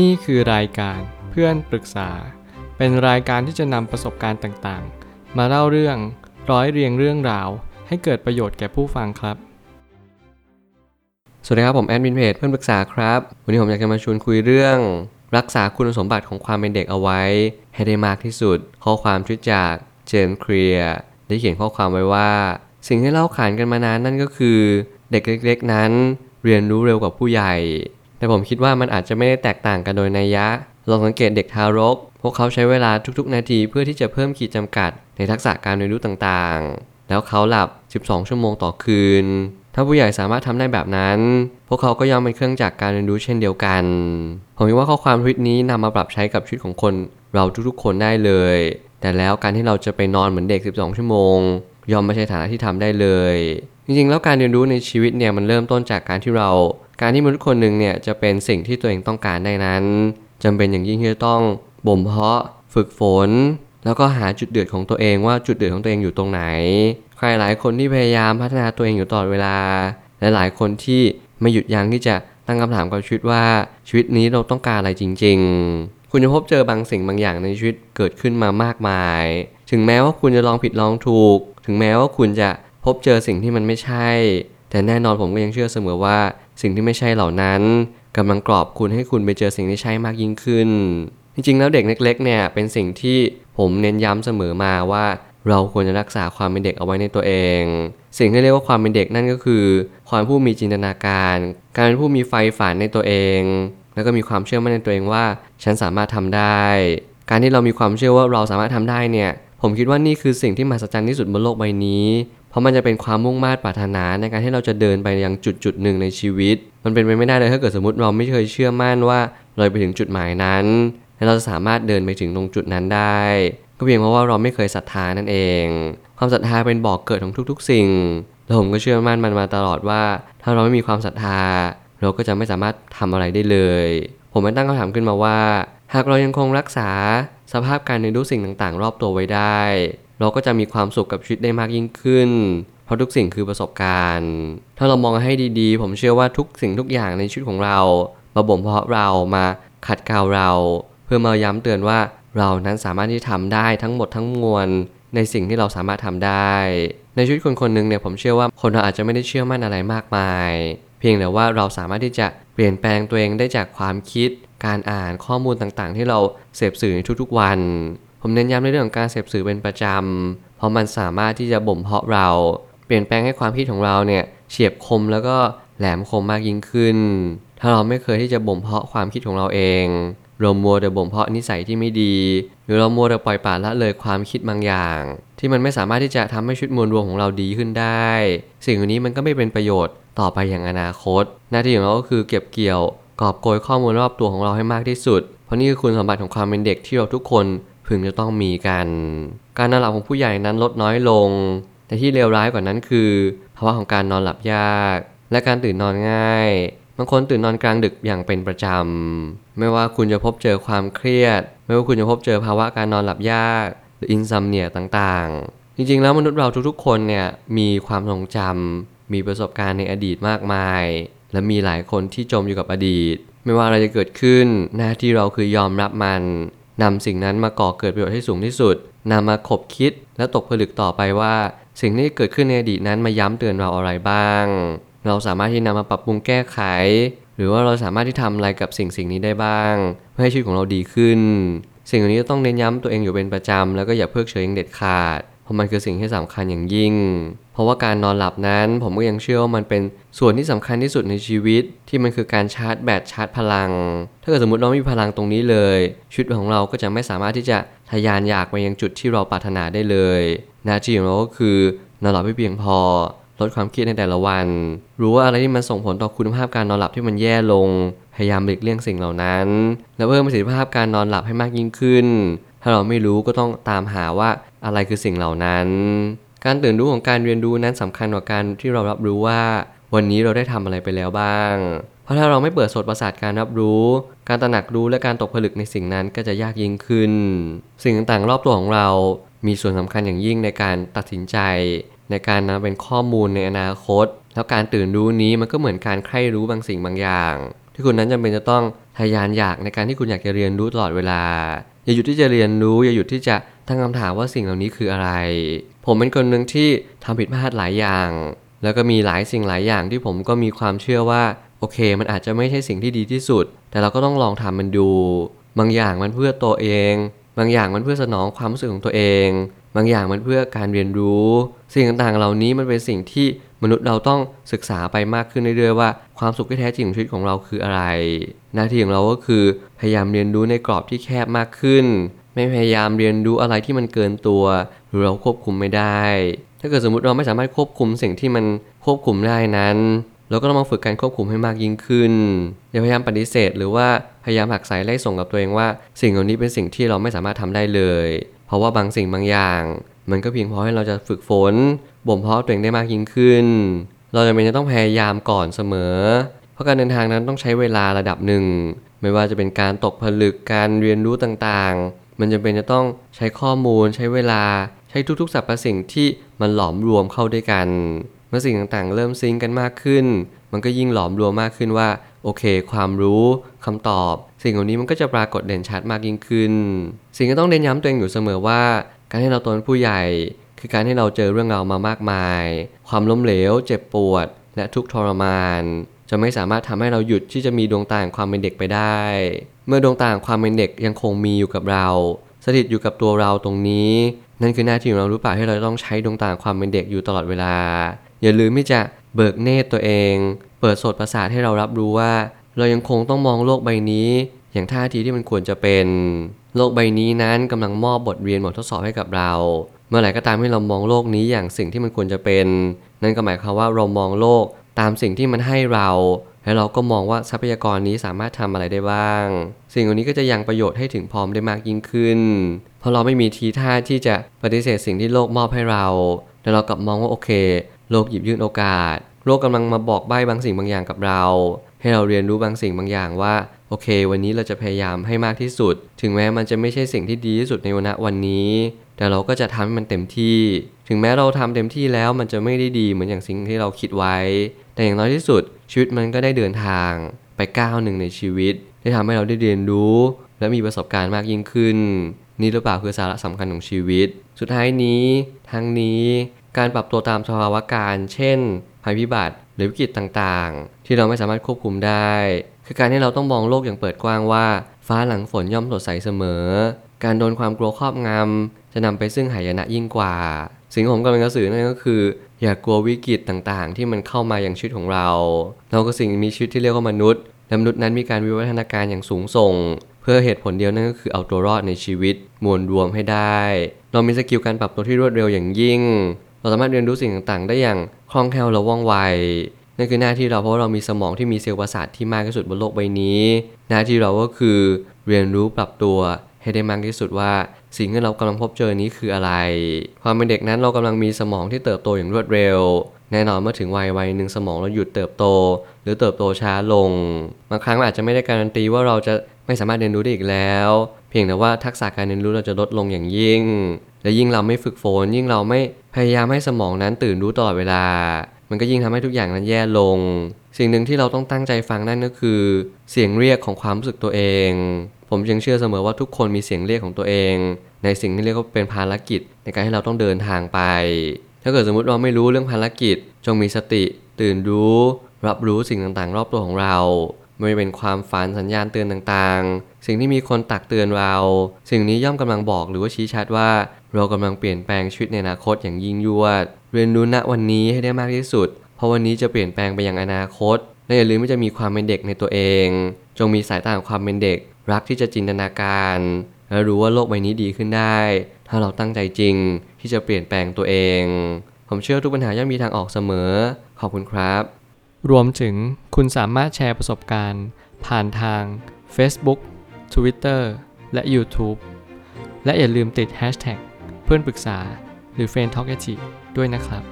นี่คือรายการเพื่อนปรึกษา เป็นรายการที่จะนำประสบการณ์ต่างๆ มาเล่าเรื่องร้อยเรียงเรื่องราว ให้เกิดประโยชน์แก่ผู้ฟังครับ สวัสดีครับ ผมแอดมินเพจเพื่อนปรึกษาครับ วันนี้ผมอยากจะมาชวนคุยเรื่อง รักษาคุณสมบัติของความเป็นเด็กเอาไว้ ให้ได้มากที่สุด ข้อความชุดจากเจมส์เคลียร์ได้เขียนข้อความไว้ว่า สิ่งที่เล่าขานกันมานานนั่นก็คือ เด็กเล็ก ๆ นั้น เรียนรู้เร็วกว่าผู้ใหญ่ แต่ผมคิดว่ามันอาจจะไม่ได้แตกต่างกันโดยนัยยะ ลองสังเกตเด็กทารก พวกเขาใช้เวลาทุกๆ นาทีเพื่อที่จะเพิ่มขีดจำกัด ในทักษะการเรียนรู้ต่างๆ แล้วเขาหลับ 12 ชั่วโมงต่อคืน ถ้าผู้ใหญ่สามารถทำได้แบบนั้น พวกเขาก็ย่อมเป็นเครื่องจักรการเรียนรู้เช่นเดียวกัน ผมคิดว่าข้อความทวิตนี้นำมาปรับใช้กับชีวิตของคนเราทุกๆ คนได้เลย แต่แล้วการที่เราจะไปนอนเหมือนเด็ก 12 ชั่วโมง ยอมไม่ใช่ฐานะที่ทำได้เลย จริงๆ แล้วการเรียนรู้ในชีวิตเนี่ยมันเริ่มต้นจากการที่เรา การที่มนุษย์คนหนึ่งเนี่ยจะเป็นสิ่งที่ตัวเองต้องการได้นั้นจำเป็นอย่างยิ่งที่จะต้องบ่มเพาะฝึกฝน แล้วก็หาจุดเดือดของตัวเองว่าจุดเดือดของตัวเองอยู่ตรงไหน ใครหลายคนที่พยายามพัฒนาตัวเองอยู่ตลอดเวลา และหลายคนที่ไม่หยุดยั้งที่จะตั้งคำถามกับชีวิตว่าชีวิตนี้เราต้องการอะไรจริง ๆ คุณจะพบเจอบางสิ่งบางอย่างในชีวิตเกิดขึ้นมามากมาย ถึงแม้ว่าคุณจะลองผิดลองถูก ถึงแม้ว่าคุณจะพบเจอสิ่งที่มันไม่ใช่ แต่แน่นอนผมก็ยังเชื่อเสมอว่า สิ่งที่ไม่ใช่เหล่านั้นกำลังกรอบคุณให้คุณไปเจอสิ่งที่ใช่มากยิ่งขึ้น จริงๆ แล้วเด็กเล็กๆ เนี่ยเป็นสิ่งที่ผมเน้นย้ำเสมอมาว่า เราควรจะรักษาความเป็นเด็กเอาไว้ในตัวเอง สิ่งที่เรียกว่าความเป็นเด็กนั่นก็คือ ความผู้มีจินตนาการ การเป็นผู้มีไฟฝันในตัวเอง แล้วก็มีความเชื่อมั่นในตัวเองว่า ฉันสามารถทำได้ การที่เรามีความเชื่อว่าเราสามารถทำได้เนี่ยผมคิดว่านี่คือสิ่งที่มหัศจรรย์ที่สุดบนโลกใบนี้ เพราะมันจะเป็นความมุ่งมา่ปรารถนาในการที่เราจะเดินไปยังจุดจุดหนึ่งในชีวิต มันเป็นไปไม่ได้เลยถ้าเกิดสมมติเราไม่เคยเชื่อมั่นว่าเราไปถึงจุดหมายนั้นและเราจะสามารถเดินไปถึงตรงจุดนั้นได้ ก็เพียงเพราะว่าเราไม่เคยศรัทธานั่นเอง ความศรัทธาเป็นบอกเกิดของทุก ๆ สิ่งและผมก็เชื่อมั่นมันมาตลอดว่า ถ้าเราไม่มีความศรัทธา เราก็จะไม่สามารถทำอะไรได้เลย ผมไม่ตั้งคำถามขึ้นมาว่า หากเรายังคงรักษาสภาพการเรียนรู้สิ่งต่างๆ รอบตัวไว้ได้ เราก็จะมีความสุขกับชีวิตได้มากยิ่งขึ้น เพราะทุกสิ่งคือประสบการณ์ ถ้าเรามองให้ดีๆ ผมเชื่อว่าทุกสิ่งทุกอย่างในชีวิตของเรา มาบ่มเพาะเรามาขัดเกลาเรา เพื่อมาย้ำเตือนว่าเรานั้นสามารถที่ทำได้ทั้งหมดทั้งมวลในสิ่งที่เราสามารถทำได้ ในชีวิตคนคนหนึ่งเนี่ยผมเชื่อว่าคนเราอาจจะไม่ได้เชื่อมั่นอะไรมากมาย เพียงแต่ว่าเราสามารถที่จะเปลี่ยนแปลงตัวเองได้จากความคิด การอ่านข้อมูลต่างๆ ที่เราเสพสื่อในทุกๆวัน ผมเน้นย้ำในเรื่องของการเสพสื่อเป็นประจำ เพราะมันสามารถที่จะบ่มเพาะเรา เปลี่ยนแปลงให้ความคิดของเราเนี่ยเฉียบคมแล้วก็แหลมคมมากยิ่งขึ้น ถ้าเราไม่เคยที่จะบ่มเพาะความคิดของเราเองเรามัวแต่บ่มเพาะนิสัยที่ไม่ดี หรือเรามัวแต่ปล่อยปละละเลยความคิดบางอย่าง ที่มันไม่สามารถที่จะทำให้ชีวิตมวลรวมของเราดีขึ้นได้ สิ่งเหล่านี้มันก็ไม่เป็นประโยชน์ต่อไปอย่างอนาคต หน้าที่ของเราก็คือเก็บเกี่ยวกอบโกยข้อมูลรอบตัวของเราให้มากที่สุด เพราะนี่คือคุณสมบัติของความเป็นเด็กที่เราทุกคน พึงจะต้องมีกัน การนอนหลับของผู้ใหญ่นั้นลดน้อยลง แต่ที่เลวร้ายกว่านั้นคือภาวะของการนอนหลับยาก และการตื่นนอนง่าย บางคนตื่นนอนกลางดึกอย่างเป็นประจำ ไม่ว่าคุณจะพบเจอความเครียด ไม่ว่าคุณจะพบเจอภาวะการนอนหลับยาก หรืออินซัมเนียต่างๆ จริงๆ แล้วมนุษย์เราทุกๆ คนเนี่ยมีความทรงจำมีประสบการณ์ในอดีตมากมาย และมีหลายคนที่จมอยู่กับอดีต ไม่ว่าอะไรจะเกิดขึ้น หน้าที่เราคือยอมรับมัน นำสิ่งนั้นมาก่อเกิดประโยชน์ให้สูงที่สุดนำมาขบคิดและตกผลึกต่อไปว่า สิ่งที่เกิดขึ้นในอดีตนั้นมาย้ำเตือนเราอะไรบ้าง เราสามารถที่นำมาปรับปรุงแก้ไข หรือว่าเราสามารถที่ทำอะไรกับสิ่งสิ่งนี้ได้บ้าง เพื่อให้ชีวิตของเราดีขึ้น สิ่งเหล่านี้ต้องเน้นย้ำตัวเองอยู่เป็นประจำแล้วก็อย่าเพิกเฉยอย่างเด็ดขาด เพราะมันคือสิ่งที่สำคัญอย่างยิ่ง เพราะว่าการนอนหลับนั้น ผมก็ยังเชื่อว่ามันเป็นส่วนที่สำคัญที่สุดในชีวิต ที่มันคือการชาร์จแบตชาร์จพลัง ถ้าเกิดสมมติเราไม่มีพลังตรงนี้เลย ชีวิตของเราก็จะไม่สามารถที่จะทะยานอยากไปยังจุดที่เราปรารถนาได้เลยหน้าที่ของเราก็คือนอนหลับให้เพียงพอลดความเครียดในแต่ละวัน รู้ว่าอะไรที่มันส่งผลต่อคุณภาพการนอนหลับที่มันแย่ลง พยายามหลีกเลี่ยงสิ่งเหล่านั้น และเพิ่มประสิทธิภาพการนอนหลับให้มากยิ่งขึ้น ถ้าเราไม่รู้ก็ต้องตามหาว่า อะไรคือสิ่งเหล่านั้น การตื่นรู้ของการเรียนรู้นั้นสำคัญกว่าการที่เรารับรู้ว่า วันนี้เราได้ทำอะไรไปแล้วบ้าง เพราะถ้าเราไม่เปิดสดประสาทการรับรู้ การตระหนักรู้และการตกผลึกในสิ่งนั้นก็จะยากยิ่งขึ้น สิ่งต่างๆ รอบตัวของเรา มีส่วนสำคัญอย่างยิ่งในการตัดสินใจ ในการนำเป็นข้อมูลในอนาคต แล้วการตื่นรู้นี้มันก็เหมือนการใคร่รู้บางสิ่งบางอย่าง ที่คุณนั้นจำเป็นจะต้องทะยานอยากในการที่คุณอยากจะเรียนรู้ตลอดเวลา อย่าหยุดที่จะเรียนรู้ อย่าหยุดที่จะตั้งคำถามว่าสิ่งเหล่านี้คืออะไร ผมเป็นคนหนึ่งที่ทำผิดพลาดหลายอย่าง แล้วก็มีหลายสิ่งหลายอย่างที่ผมก็มีความเชื่อว่าโอเค มันอาจจะไม่ใช่สิ่งที่ดีที่สุด แต่เราก็ต้องลองทำมันดู บางอย่างมันเพื่อตัวเอง บางอย่างมันเพื่อสนองความรู้สึกของตัวเอง บางอย่างมันเพื่อการเรียนรู้ สิ่งต่างๆ เหล่านี้มันเป็นสิ่งที่ มนุษย์เราต้องศึกษาไปมากขึ้นเรื่อยๆว่าความสุขที่แท้จริงของชีวิตของเราคืออะไร หน้าที่ของเราก็คือพยายามเรียนรู้ในกรอบที่แคบมากขึ้น ไม่พยายามเรียนรู้อะไรที่มันเกินตัว หรือเราควบคุมไม่ได้ ถ้าเกิดสมมติเราไม่สามารถควบคุมสิ่งที่มันควบคุมได้นั้นเราก็ต้องมาฝึกการควบคุมให้มากยิ่งขึ้น อย่าพยายามปฏิเสธ หรือว่าพยายามหักสายไล่ส่งกับตัวเองว่า สิ่งเหล่านี้เป็นสิ่งที่เราไม่สามารถทำได้เลย เพราะว่าบางสิ่งบางอย่าง มันก็เพียงพอให้เราจะฝึกฝนบ่มเพาะตัวเองได้มากยิ่งขึ้น เราจะเป็นจะต้องพยายามก่อนเสมอ เพราะการเดินทางนั้นต้องใช้เวลาระดับหนึ่ง ไม่ว่าจะเป็นการตกผลึกการเรียนรู้ต่างๆ มันจำเป็นจะต้องใช้ข้อมูลใช้เวลาใช้ทุกๆสรรพสิ่งที่มันหลอมรวมเข้าด้วยกัน เมื่อสิ่งต่างๆ เริ่มซิงกันมากขึ้น มันก็ยิ่งหลอมรวมมากขึ้นว่าโอเค ความรู้คำตอบ สิ่งเหล่านี้มันก็จะปรากฏเด่นชัดมากยิ่งขึ้น สิ่งที่ต้องเน้นย้ำตัวเองอยู่เสมอว่า การให้เราโตเป็นผู้ใหญ่ คือการให้เราเจอเรื่องราวมามากมาย ความล้มเหลว เจ็บปวด และทุกข์ทรมาน จะไม่สามารถทำให้เราหยุดที่จะมีดวงตาแห่งความเป็นเด็กไปได้ เมื่อดวงตาแห่งความเป็นเด็กยังคงมีอยู่กับเรา สถิตอยู่กับตัวเราตรงนี้ นั่นคือหน้าที่ของเรารู้เปล่าที่เราต้องใช้ดวงตาแห่งความเป็นเด็กอยู่ตลอดเวลา อย่าลืมที่จะเบิกเนตรตัวเอง เปิดโสตประสาทให้เรารับรู้ว่า เรายังคงต้องมองโลกใบนี้ อย่างท่าทีที่มันควรจะเป็น โลกใบนี้นั้นกำลังมอบบทเรียนบททดสอบให้กับเรา เมื่อไหร่ก็ตามที่เรามองโลกนี้อย่างสิ่งที่มันควรจะเป็น นั่นก็หมายความว่าเรามองโลกตามสิ่งที่มันให้เรา แล้วเราก็มองว่าทรัพยากรนี้สามารถทำอะไรได้บ้าง สิ่งเหล่านี้ก็จะยังประโยชน์ให้ถึงพร้อมได้มากยิ่งขึ้น เพราะเราไม่มีทีท่าที่จะปฏิเสธสิ่งที่โลกมอบให้เรา แต่เรากลับมองว่าโอเค โลกหยิบยื่นโอกาส โลกกำลังมาบอกใบ้บางสิ่งบางอย่างกับเรา ให้เราเรียนรู้บางสิ่งบางอย่างว่า โอเค วันนี้เราจะพยายามให้มากที่สุด ถึงแม้มันจะไม่ใช่สิ่งที่ดีที่สุดในวันวันนี้ แต่เราก็จะทำให้มันเต็มที่ ถึงแม้เราทำเต็มที่แล้วมันจะไม่ได้ดีเหมือนอย่างสิ่งที่เราคิดไว้ แต่อย่างน้อยที่สุด ชีวิตมันก็ได้เดินทางไปก้าวหนึ่งในชีวิต ได้ทำให้เราได้เรียนรู้ และมีประสบการณ์มากยิ่งขึ้น นี่หรือเปล่าคือสาระสำคัญของชีวิต สุดท้ายนี้ทั้งนี้การปรับตัวตามสภาวะการ เช่น ภัยพิบัติหรือวิกฤตต่างๆ ที่เราไม่สามารถควบคุมได้ คือการที่เราต้องมองโลกอย่างเปิดกว้างว่า ฟ้าหลังฝนย่อมสดใสเสมอ การโดนความกลัวครอบงำจะนำไปซึ่งหายนะยิ่งกว่า สิ่งที่ผมกำลังจะสื่อนั่นก็คือ อย่ากลัววิกฤตต่างๆ ที่มันเข้ามาอย่างชีวิตของเรา เราก็สิ่งมีชีวิตที่เรียกว่ามนุษย์และมนุษย์นั้นมีการวิวัฒนาการอย่างสูงส่ง เพื่อเหตุผลเดียวนั่นก็คือเอาตัวรอดในชีวิตมวลรวมให้ได้ เรามี skill การปรับตัวที่รวดเร็วอย่างยิ่ง เราสามารถเรียนรู้สิ่งต่างๆ ได้อย่างคล่องแคล่วและว่องไว นั่นคือหน้าที่เราเพราะเรามีสมองที่มีเซลล์ประสาทที่มากที่สุดบนโลกใบนี้ หน้าที่เราก็คือเรียนรู้ปรับตัวให้ได้มากที่สุดว่าสิ่งที่เรากำลังพบเจอนี้คืออะไร ความเป็นเด็กนั้นเรากำลังมีสมองที่เติบโตอย่างรวดเร็ว แน่นอนเมื่อถึงวัยวัยหนึ่งสมองเราหยุดเติบโต หรือเติบโตช้าลง บางครั้งอาจจะไม่ได้การันตีว่าเราจะไม่สามารถเรียนรู้ได้อีกแล้ว เพียงแต่ว่าทักษะการเรียนรู้เราจะลดลงอย่างยิ่ง และยิ่งเราไม่ฝึกฝนยิ่งเราไม่พยายามให้สมองนั้นตื่นรู้ตลอดเวลา มันก็ยิ่งทำให้ทุกอย่างนั้นแย่ลง สิ่งหนึ่งที่เราต้องตั้งใจฟังนั่นก็คือ เสียงเรียกของความรู้สึกตัวเอง ผมยังเชื่อเสมอว่าทุกคนมีเสียงเรียกของตัวเอง ในสิ่งที่เรียกว่าเป็นภารกิจ ในการให้เราต้องเดินทางไป ถ้าเกิดสมมุติเราไม่รู้เรื่องภารกิจ จงมีสติ ตื่นรู้ รับรู้สิ่งต่างๆ รอบตัวของเราไม่ว่าเป็นความฝันสัญญาณเตือนต่างๆ สิ่งที่มีคนตักเตือนเรา สิ่งนี้ย่อมกำลังบอกหรือว่าชี้ชัดว่า เรากำลังเปลี่ยนแปลงชีวิตในอนาคตอย่างยิ่งยวด เรียนรู้ณวันนี้ให้ได้มากที่สุด เพราะวันนี้จะเปลี่ยนแปลงไปยังอนาคต และอย่าลืมที่จะมีความเป็นเด็กในตัวเอง จงมีสายตาของความเป็นเด็ก รักที่จะจินตนาการ และรู้ว่าโลกใบนี้ดีขึ้นได้ ถ้าเราตั้งใจจริงที่จะเปลี่ยนแปลงตัวเอง ผมเชื่อทุกปัญหาย่อมมีทางออกเสมอ ขอบคุณครับ รวมถึงคุณสามารถแชร์ประสบการณ์ ผ่านทาง Facebook Twitter และ YouTube และอย่าลืมติด Hashtag เพื่อนปรึกษาหรือ f r ร e n d t a l k ด้วยนะครับ